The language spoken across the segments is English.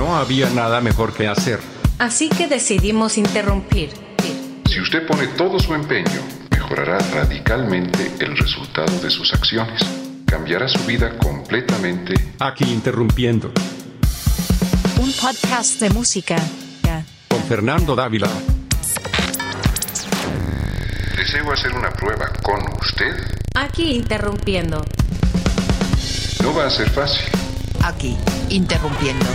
No había nada mejor que hacer. Así que decidimos interrumpir. Si usted pone todo su empeño, mejorará radicalmente el resultado de sus acciones. Cambiará su vida completamente. Aquí interrumpiendo. Un podcast de música. Con Fernando Dávila. Deseo hacer una prueba con usted. Aquí interrumpiendo. No va a ser fácil. Aquí interrumpiendo.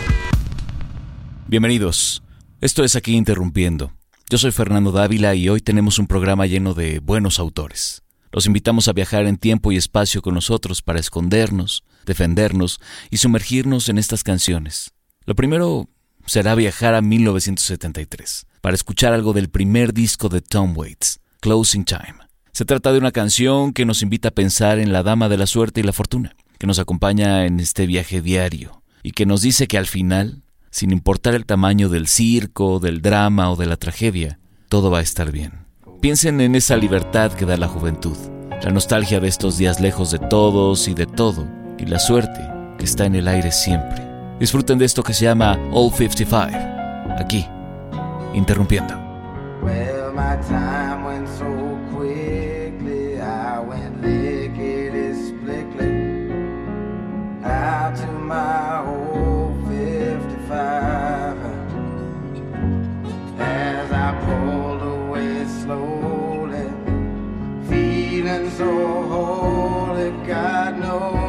Bienvenidos. Esto es Aquí Interrumpiendo. Yo soy Fernando Dávila y hoy tenemos un programa lleno de buenos autores. Los invitamos a viajar en tiempo y espacio con nosotros para escondernos, defendernos y sumergirnos en estas canciones. Lo primero será viajar a 1973 para escuchar algo del primer disco de Tom Waits, Closing Time. Se trata de una canción que nos invita a pensar en la dama de la suerte y la fortuna, que nos acompaña en este viaje diario y que nos dice que al final sin importar el tamaño del circo, del drama o de la tragedia, todo va a estar bien. Piensen en esa libertad que da la juventud, la nostalgia de estos días lejos de todos y de todo, y la suerte que está en el aire siempre. Disfruten de esto que se llama All 55, aquí, interrumpiendo. As so holy, God knows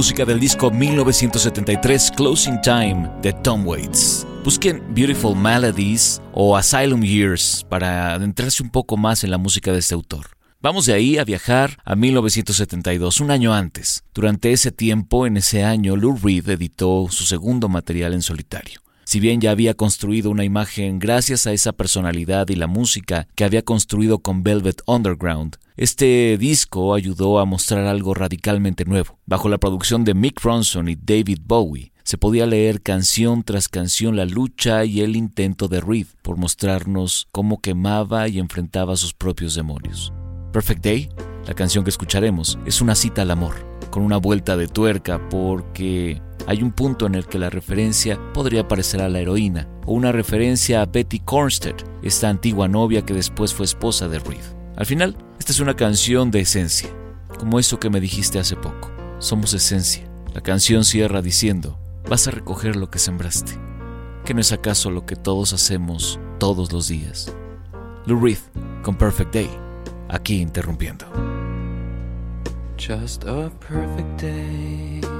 música del disco 1973 Closing Time de Tom Waits. Busquen Beautiful Melodies o Asylum Years para adentrarse un poco más en la música de este autor. Vamos de ahí a viajar a 1972, un año antes. Durante ese tiempo, en ese año, Lou Reed editó su segundo material en solitario. Si bien ya había construido una imagen gracias a esa personalidad y la música que había construido con Velvet Underground, este disco ayudó a mostrar algo radicalmente nuevo. Bajo la producción de Mick Ronson y David Bowie, se podía leer canción tras canción la lucha y el intento de Reed por mostrarnos cómo quemaba y enfrentaba sus propios demonios. Perfect Day, la canción que escucharemos, es una cita al amor, con una vuelta de tuerca porque hay un punto en el que la referencia podría parecer a la heroína, o una referencia a Betty Cornsted, esta antigua novia que después fue esposa de Reed. Al final, esta es una canción de esencia, como eso que me dijiste hace poco. Somos esencia. La canción cierra diciendo, vas a recoger lo que sembraste. ¿Que no es acaso lo que todos hacemos todos los días? Lou Reed con Perfect Day, aquí interrumpiendo. Just a perfect day.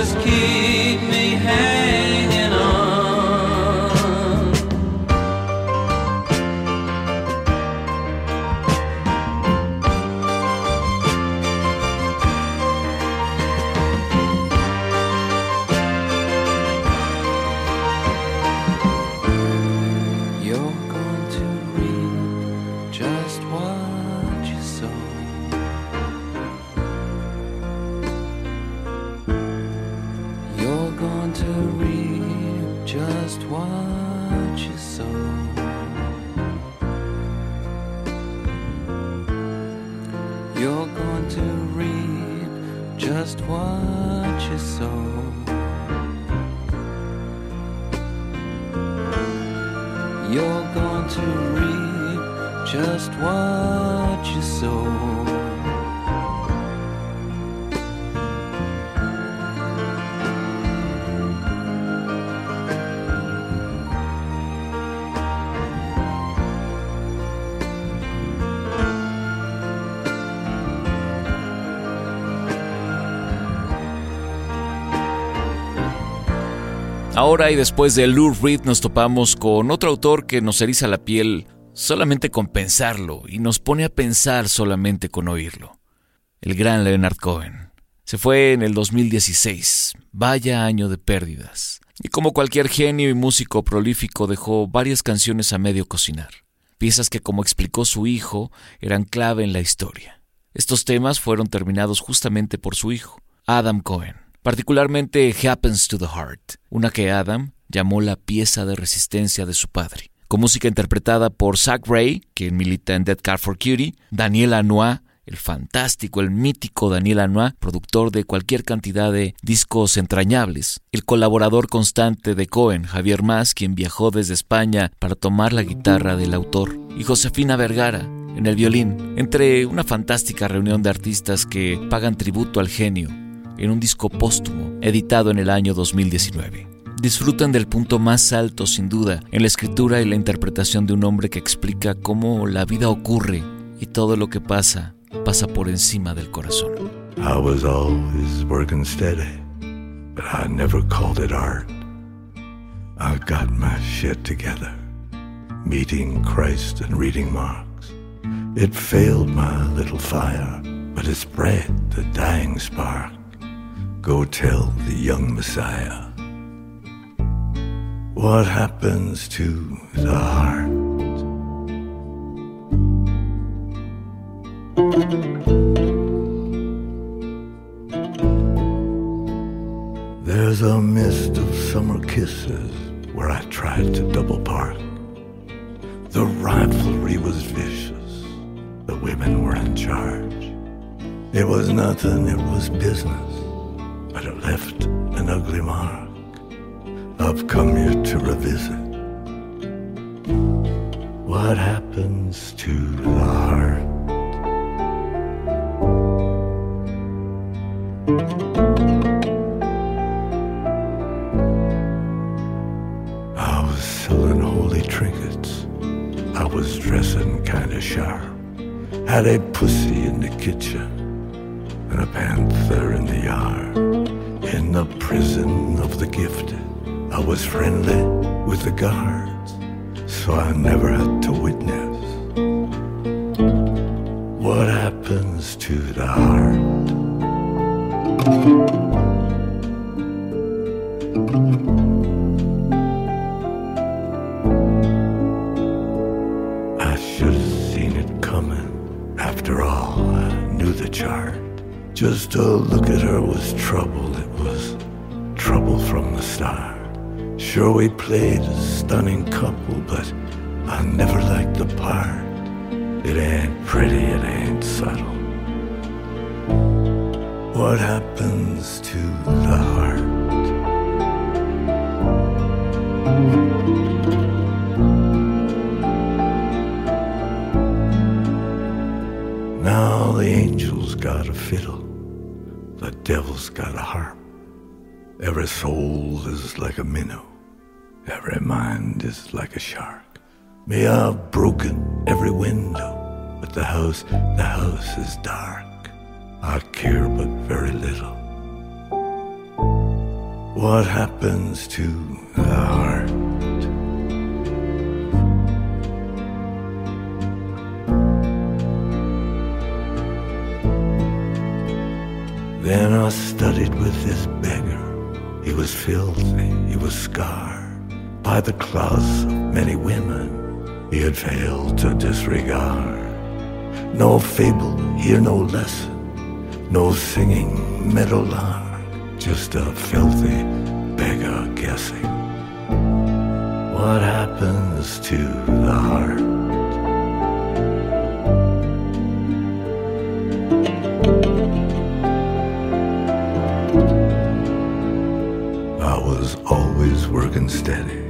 coisas Ahora y después de Lou Reed nos topamos con otro autor que nos eriza la piel solamente con pensarlo y nos pone a pensar solamente con oírlo. El gran Leonard Cohen. Se fue en el 2016. Vaya año de pérdidas. Y como cualquier genio y músico prolífico dejó varias canciones a medio cocinar. Piezas que, como explicó su hijo, eran clave en la historia. Estos temas fueron terminados justamente por su hijo, Adam Cohen, particularmente Happens to the Heart, una que Adam llamó la pieza de resistencia de su padre, con música interpretada por Zach Ray, quien milita en Dead Car for Cutie, Daniel Anois, el fantástico, el mítico Daniel Anois, productor de cualquier cantidad de discos entrañables, el colaborador constante de Cohen, Javier Mas, quien viajó desde España para tomar la guitarra del autor, y Josefina Vergara, en el violín, entre una fantástica reunión de artistas que pagan tributo al genio en un disco póstumo editado en el año 2019. Disfrutan del punto más alto, sin duda, en la escritura y la interpretación de un hombre que explica cómo la vida ocurre y todo lo que pasa pasa por encima del corazón. I was always working steady, but I never called it art. I got my shit together, meeting Christ and reading Marx. It failed my little fire, but it spread the dying spark. Go tell the young Messiah what happens to the heart. There's a mist of summer kisses where I tried to double park. The rivalry was vicious, the women were in charge. It was nothing, it was business, left an ugly mark. I've come here to revisit what happens to the heart. I was selling holy trinkets. I was dressing kinda sharp. Had a pussy in the kitchen and a panther in the yard. In the prison of the gift, I was friendly with the guards, so I never had to witness what happens to the heart. I should have seen it coming. After all, I knew the chart. Just to look at her was trouble. Sure, we played a stunning couple, but I never liked the part. It ain't pretty, it ain't subtle. What happens to the heart? Now the angel's got a fiddle, the devil's got a harp. Every soul is like a minnow, every mind is like a shark. May I've broken every window, but the house, the house is dark. I care but very little. What happens to the heart? Then I studied with this beggar. He was filthy, he was scarred by the claws of many women he had failed to disregard. No fable, hear no lesson, no singing meadowlark, just a filthy beggar guessing. What happens to the heart? Steady,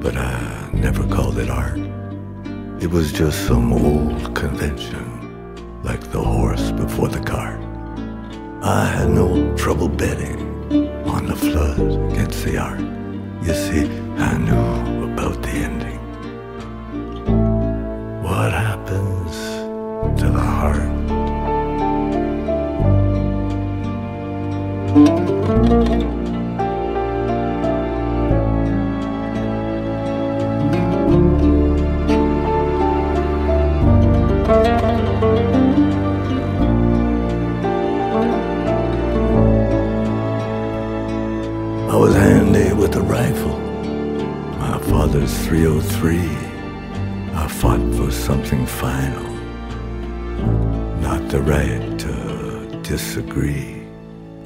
but I never called it art. It was just some old convention, like the horse before the cart. I had no trouble betting on the flood against the ark. You see,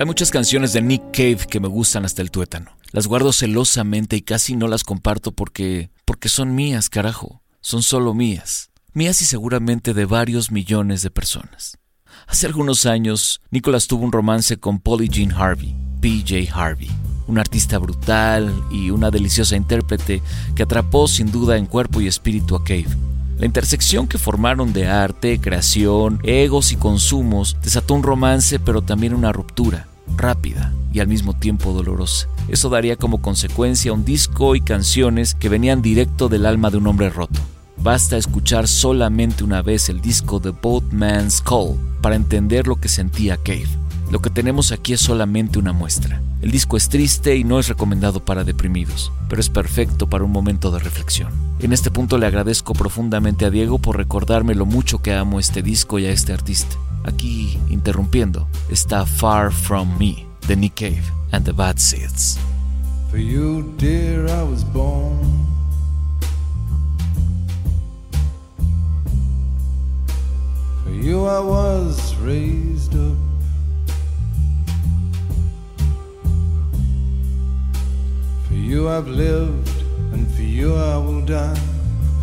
Hay muchas canciones de Nick Cave que me gustan hasta el tuétano. Las guardo celosamente y casi no las comparto porque porque son mías, carajo. Son solo mías. Mías y seguramente de varios millones de personas. Hace algunos años, Nicholas tuvo un romance con Polly Jean Harvey, PJ Harvey, un artista brutal y una deliciosa intérprete que atrapó sin duda en cuerpo y espíritu a Cave. La intersección que formaron de arte, creación, egos y consumos desató un romance pero también una ruptura, rápida y al mismo tiempo dolorosa. Eso daría como consecuencia un disco y canciones que venían directo del alma de un hombre roto. Basta escuchar solamente una vez el disco The Boatman's Call para entender lo que sentía Cave. Lo que tenemos aquí es solamente una muestra. El disco es triste y no es recomendado para deprimidos, pero es perfecto para un momento de reflexión. En este punto le agradezco profundamente a Diego por recordarme lo mucho que amo este disco y a este artista. Aquí, interrumpiendo, está Far From Me, de Nick Cave and the Bad Seeds. For you, dear, I was born. For you, I was raised up. For you, I've lived, and for you, I will die.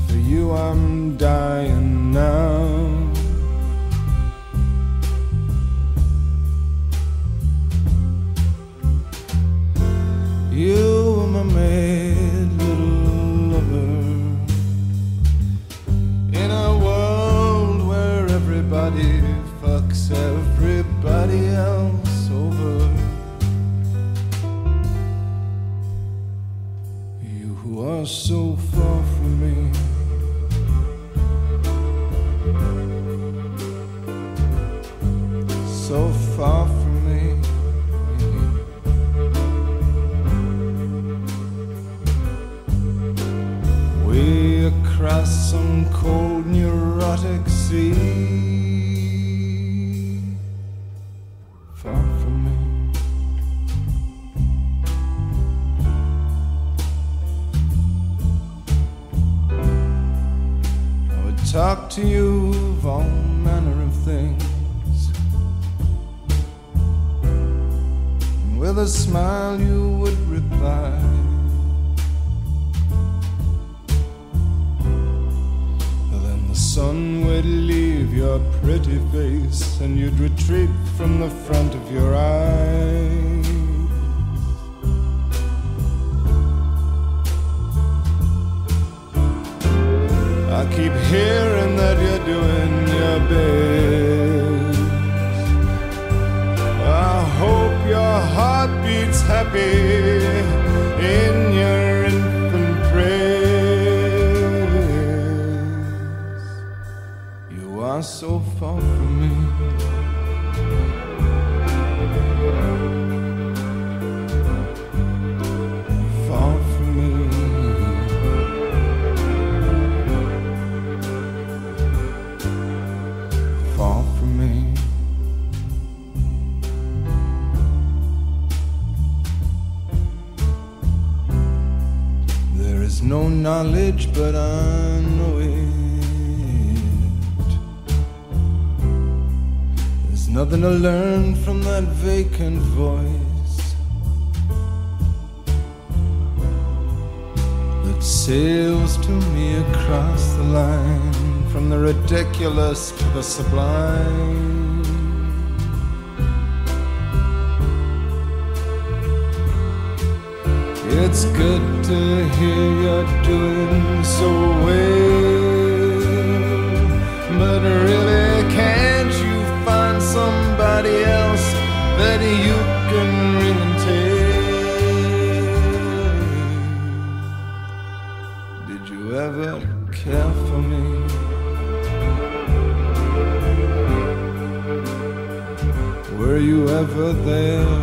For you, I'm dying now. You were my little lover in a world where everybody fucks everybody else over. You who are so far from me. Some cold neurotic sea. Knowledge, but I know it. There's nothing to learn from that vacant voice that sails to me across the line from the ridiculous to the sublime. It's good to hear you're doing so well. But really, can't you find somebody else that you can ring and tell? Did you ever care for me? Were you ever there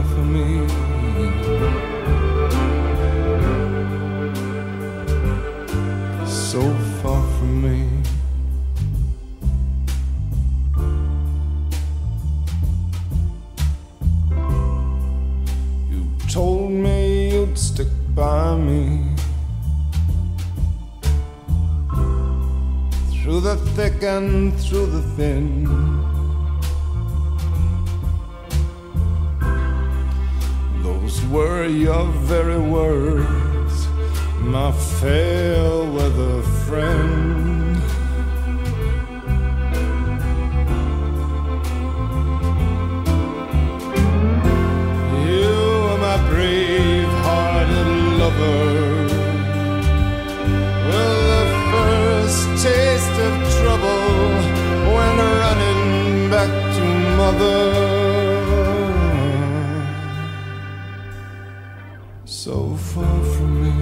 So far from me.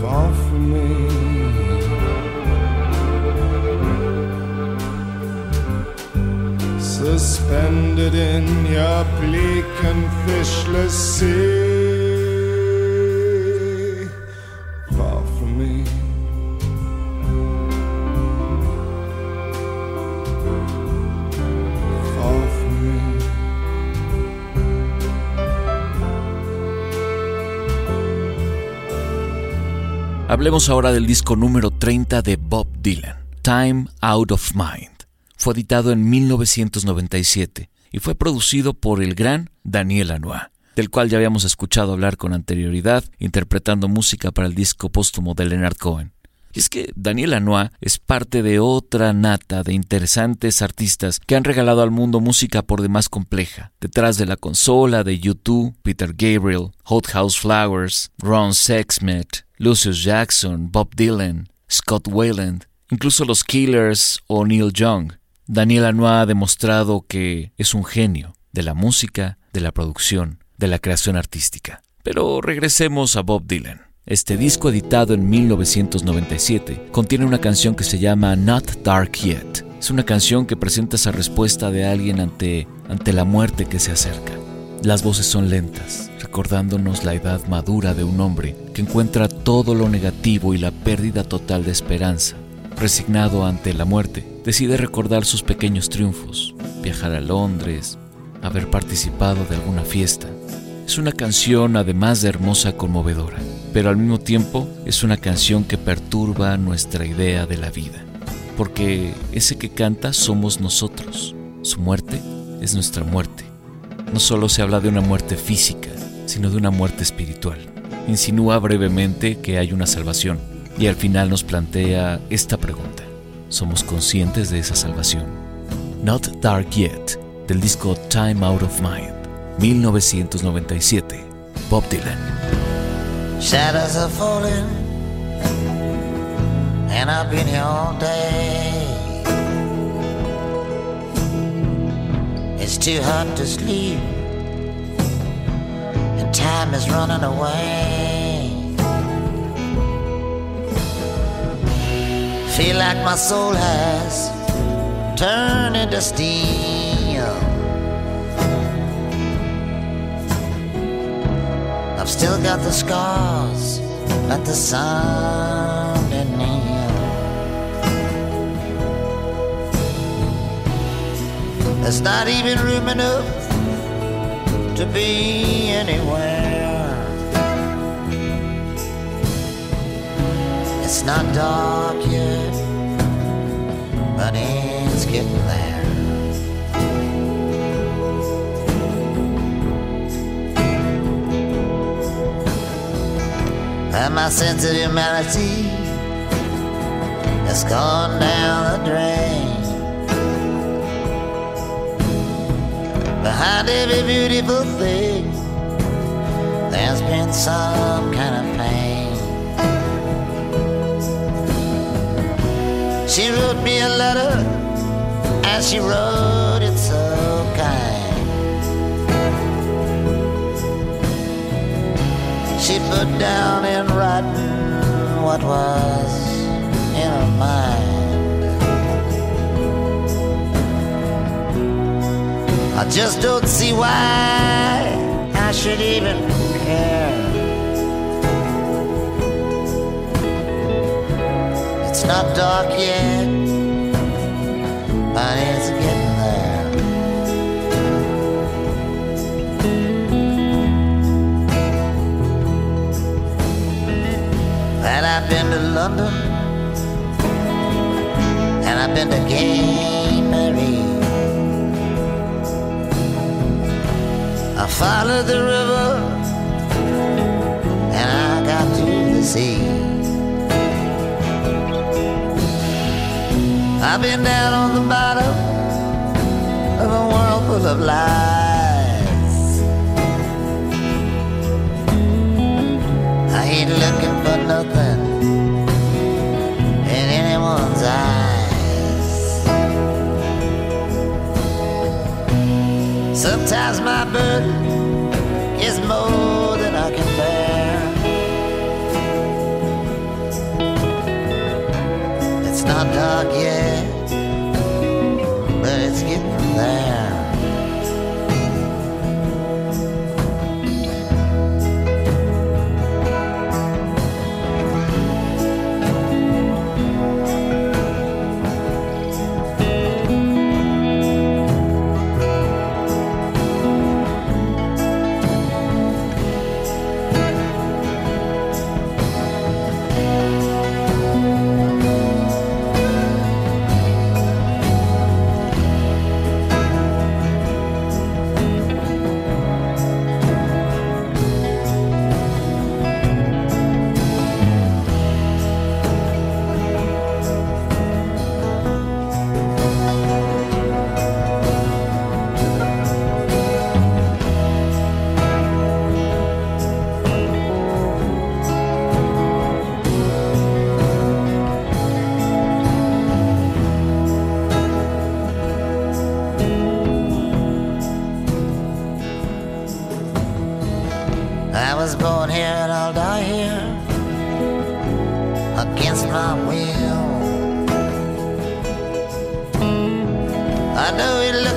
Far from me. suspended in your bleak and fishless sea. Hablemos ahora del disco número 30 de Bob Dylan, Time Out of Mind. Fue editado en 1997 y fue producido por el gran Daniel Lanois, del cual ya habíamos escuchado hablar con anterioridad, interpretando música para el disco póstumo de Leonard Cohen. Y es que Daniel Lanois es parte de otra nata de interesantes artistas que han regalado al mundo música por demás compleja. Detrás de la consola de U2, Peter Gabriel, Hot House Flowers, Ron Sexsmith, Lucius Jackson, Bob Dylan, Scott Weiland, incluso los Killers o Neil Young. Daniel Lanois ha demostrado que es un genio de la música, de la producción, de la creación artística. Pero regresemos a Bob Dylan. Este disco editado en 1997 contiene una canción que se llama Not Dark Yet. Es una canción que presenta esa respuesta de alguien ante, ante la muerte que se acerca. Las voces son lentas, recordándonos la edad madura de un hombre que encuentra todo lo negativo y la pérdida total de esperanza. Resignado ante la muerte, decide recordar sus pequeños triunfos, viajar a Londres, haber participado de alguna fiesta. Es una canción además de hermosa conmovedora, pero al mismo tiempo es una canción que perturba nuestra idea de la vida, porque ese que canta somos nosotros, su muerte es nuestra muerte. No solo se habla de una muerte física, sino de una muerte espiritual. Insinúa brevemente que hay una salvación y al final nos plantea esta pregunta. ¿Somos conscientes de esa salvación? Not Dark Yet, del disco Time Out of Mind, 1997, Bob Dylan. Shadows are falling, and I've been here all day. It's too hot to sleep, time is running away. Feel like my soul has turned into steel. I've still got the scars, but the sun didn't. There's not even room enough to be anywhere. It's not dark yet, but it's getting there. And my sense of humanity has gone down the drain. Behind every beautiful thing, there's been some kind of pain. She wrote me a letter, and she wrote it so kind. She put down in writing what was in her mind. I just don't see why I should even care. It's not dark yet, but it's getting there. And I've been to London, and I've been to gay Paree. I followed the river and I got to the sea. I've been down on the bottom of a world full of lies. I ain't looking for nothing Sometimes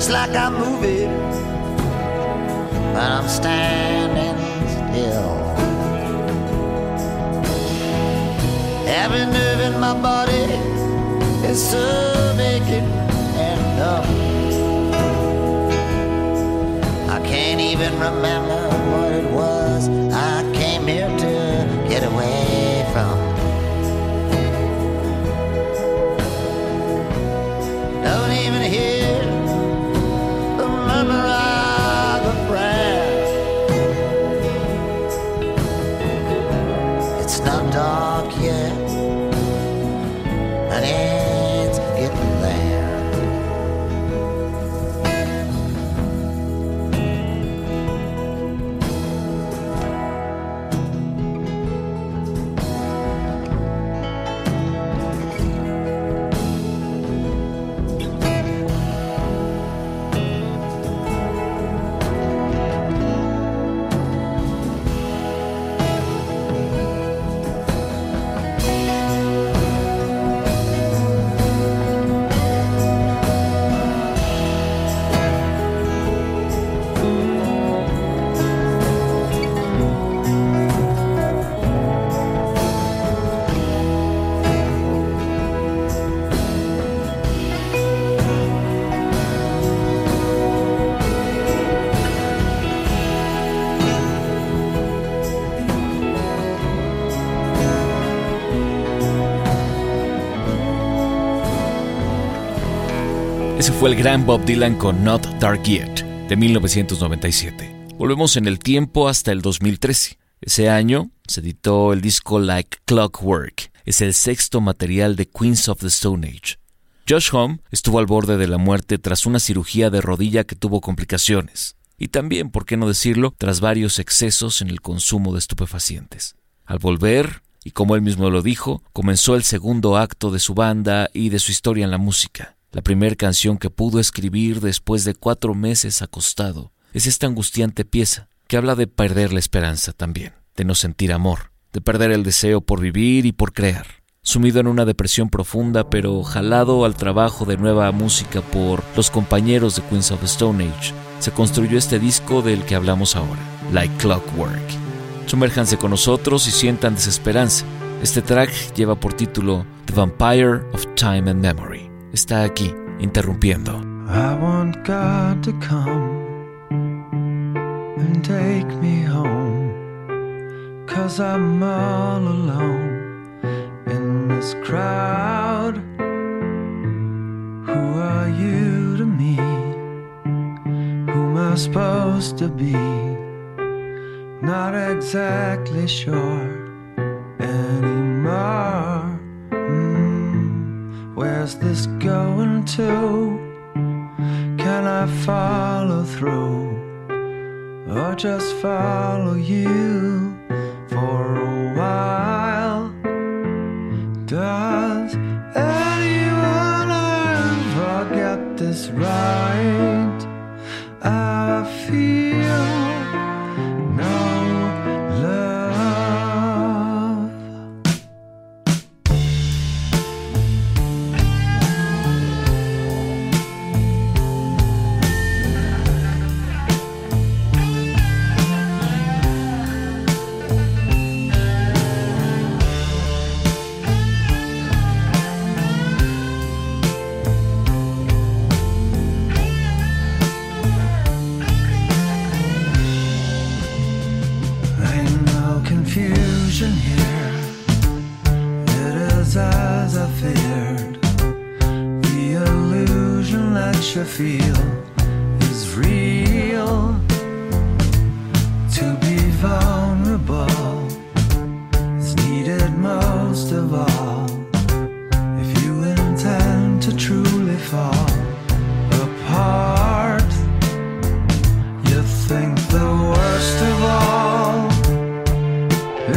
looks like I'm moving, but I'm standing still. Every nerve in my body is so naked and numb. I can't even remember fue el gran Bob Dylan con Not Dark Yet, de 1997. Volvemos en el tiempo hasta el 2013. Ese año se editó el disco Like Clockwork. Es el sexto material de Queens of the Stone Age. Josh Homme estuvo al borde de la muerte tras una cirugía de rodilla que tuvo complicaciones. Y también, por qué no decirlo, tras varios excesos en el consumo de estupefacientes. Al volver, y como él mismo lo dijo, comenzó el segundo acto de su banda y de su historia en la música. La primera canción que pudo escribir después de cuatro meses acostado es esta angustiante pieza que habla de perder la esperanza también, de no sentir amor, de perder el deseo por vivir y por crear. Sumido en una depresión profunda, pero jalado al trabajo de nueva música por los compañeros de Queens of Stone Age, se construyó este disco del que hablamos ahora, Like Clockwork. Sumérjanse con nosotros y sientan desesperanza. Este track lleva por título The Vampire of Time and Memory. Está aquí, interrumpiendo. I want God to come and take me home. Cause I'm all alone in this crowd. Who are you to me? Who am I supposed to be? Not exactly sure anymore. Where's this going to? Can I follow through? Or just follow you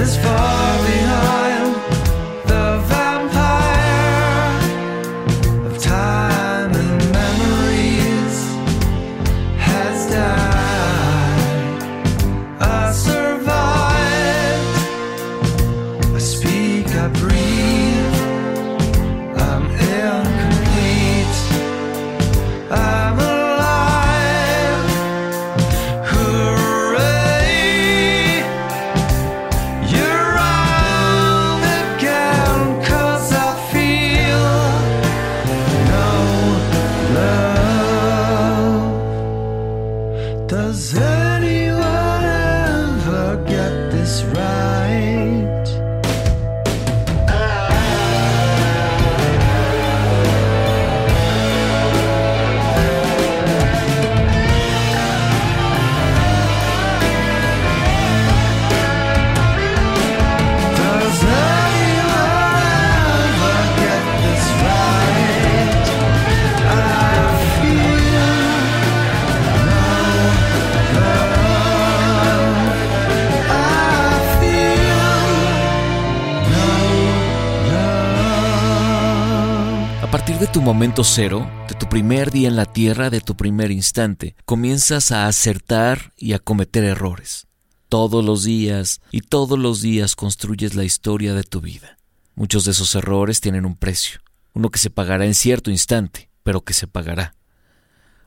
is far de tu momento cero, de tu primer día en la Tierra, de tu primer instante, comienzas a acertar y a cometer errores. Todos los días y todos los días construyes la historia de tu vida. Muchos de esos errores tienen un precio, uno que se pagará en cierto instante, pero que se pagará.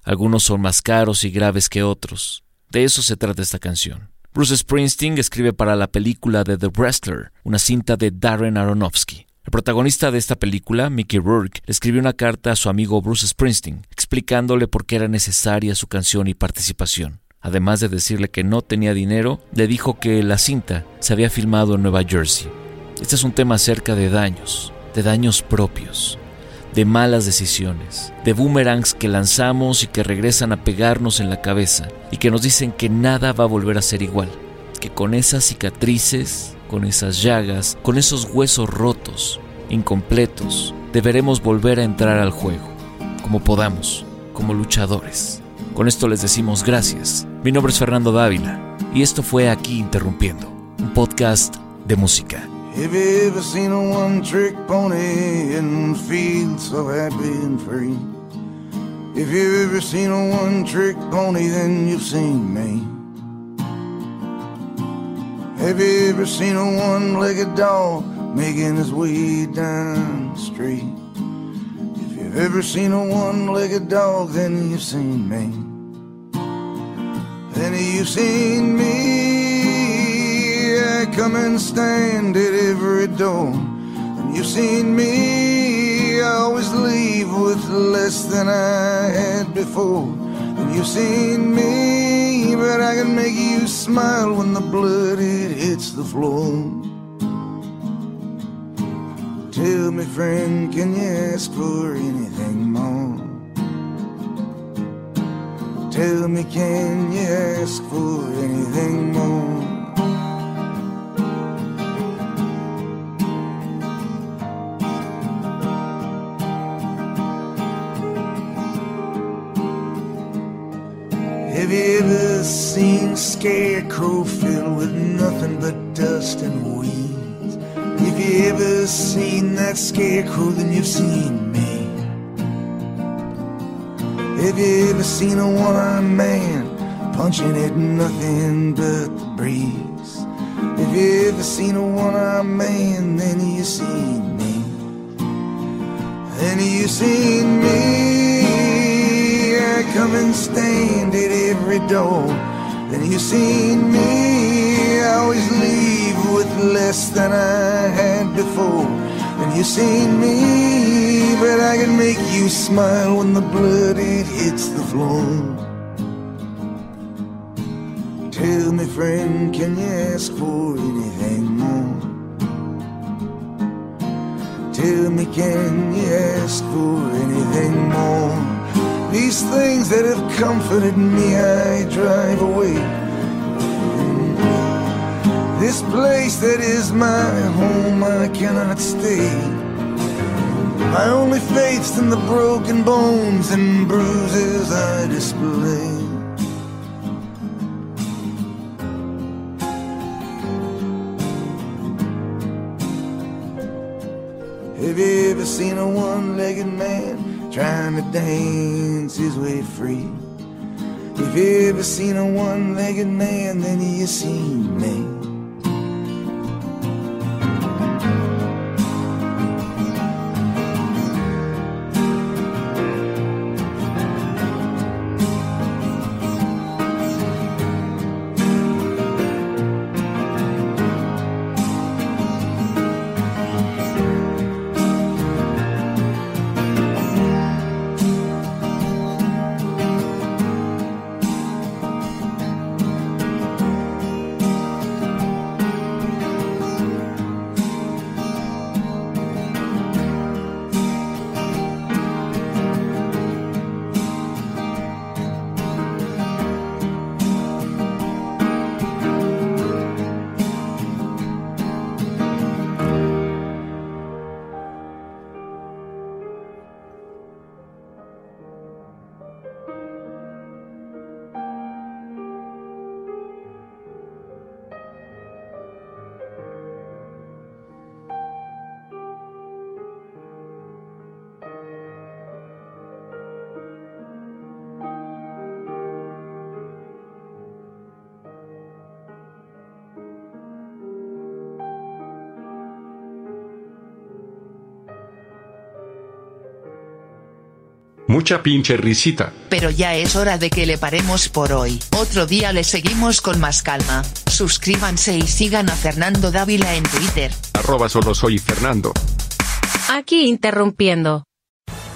Algunos son más caros y graves que otros. De eso se trata esta canción. Bruce Springsteen escribe para la película de The Wrestler, una cinta de Darren Aronofsky. El protagonista de esta película, Mickey Rourke, le escribió una carta a su amigo Bruce Springsteen, explicándole por qué era necesaria su canción y participación. Además de decirle que no tenía dinero, le dijo que la cinta se había filmado en Nueva Jersey. Este es un tema acerca de daños, de daños propios, de malas decisiones, de boomerangs que lanzamos y que regresan a pegarnos en la cabeza y que nos dicen que nada va a volver a ser igual, que con esas cicatrices, con esas llagas, con esos huesos rotos, incompletos, deberemos volver a entrar al juego, como podamos, como luchadores. Con esto les decimos gracias. Mi nombre es Fernando Dávila y esto fue Aquí Interrumpiendo, un podcast de música. You ever seen a one trick pony and feel so happy and free? If you've ever seen a one trick pony, then you've seen me. Have you ever seen a one legged dog making his way down the street? If you've ever seen a one legged dog, then you've seen me. Then you've seen me. I come and stand at every door. And you've seen me. I always leave with less than I had before. You've seen me, but I can make you smile when the blood it hits the floor. Tell me, friend, can you ask for anything more? Tell me, can you ask for anything more? Have you ever seen a scarecrow filled with nothing but dust and weeds? If you ever seen that scarecrow, then you've seen me. Have you ever seen a one-armed man punching at nothing but the breeze? Have you ever seen a one-armed man, then you seen me. Then you seen me. I come and stand at every door. Then you seen me. Always leave with less than I had before. Then you seen me, but I can make you smile when the blood it hits the floor. Tell me, friend, can you ask for anything more? Tell me, can you ask for anything more? These things that have comforted me, I drive away. This place that is my home, I cannot stay. My only faith's in the broken bones and bruises I display. Have you ever seen a one-legged man trying to dance his way free? If you ever seen a one-legged man, then you seen me. Mucha pinche risita. Pero ya es hora de que le paremos por hoy. Otro día le seguimos con más calma. Suscríbanse y sigan a Fernando Dávila en Twitter. Arroba solo soy Fernando. Aquí interrumpiendo.